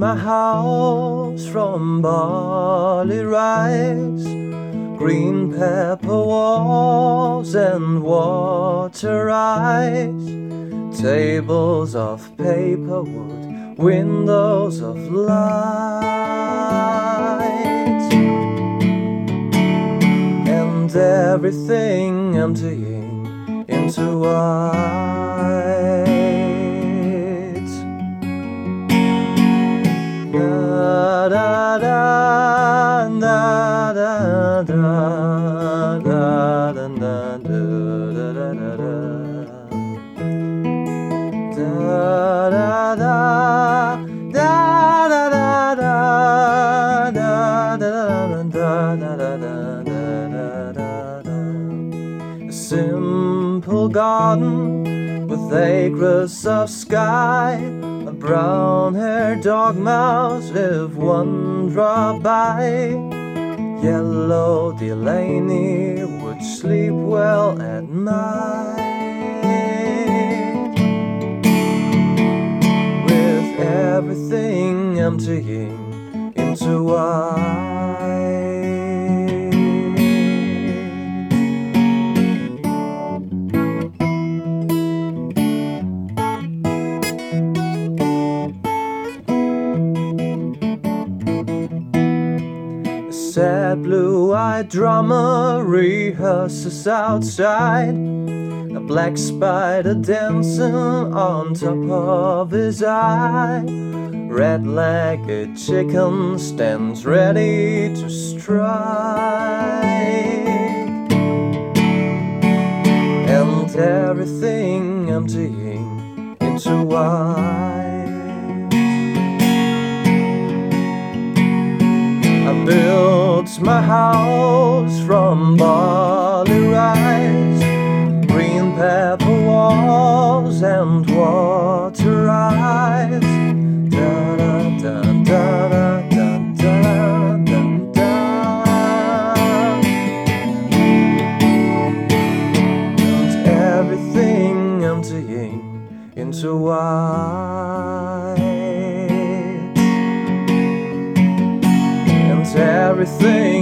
house from barley rice, green pepper walls and water ice, tables of paper wood, windows of light, and everything emptying into white. Simple garden with acres of sky. A brown haired dog mouse if one drop by. Yellow Delaney would sleep well at night. With everything emptying into white. Sad blue eyed drummer rehearses outside. A black spider dancing on top of his eye. Red legged chicken stands ready to strike. And everything emptying into white. I it's my house from barley rice, green pepper walls and water eyes. Da da da da da. Everything emptying into wine. everything.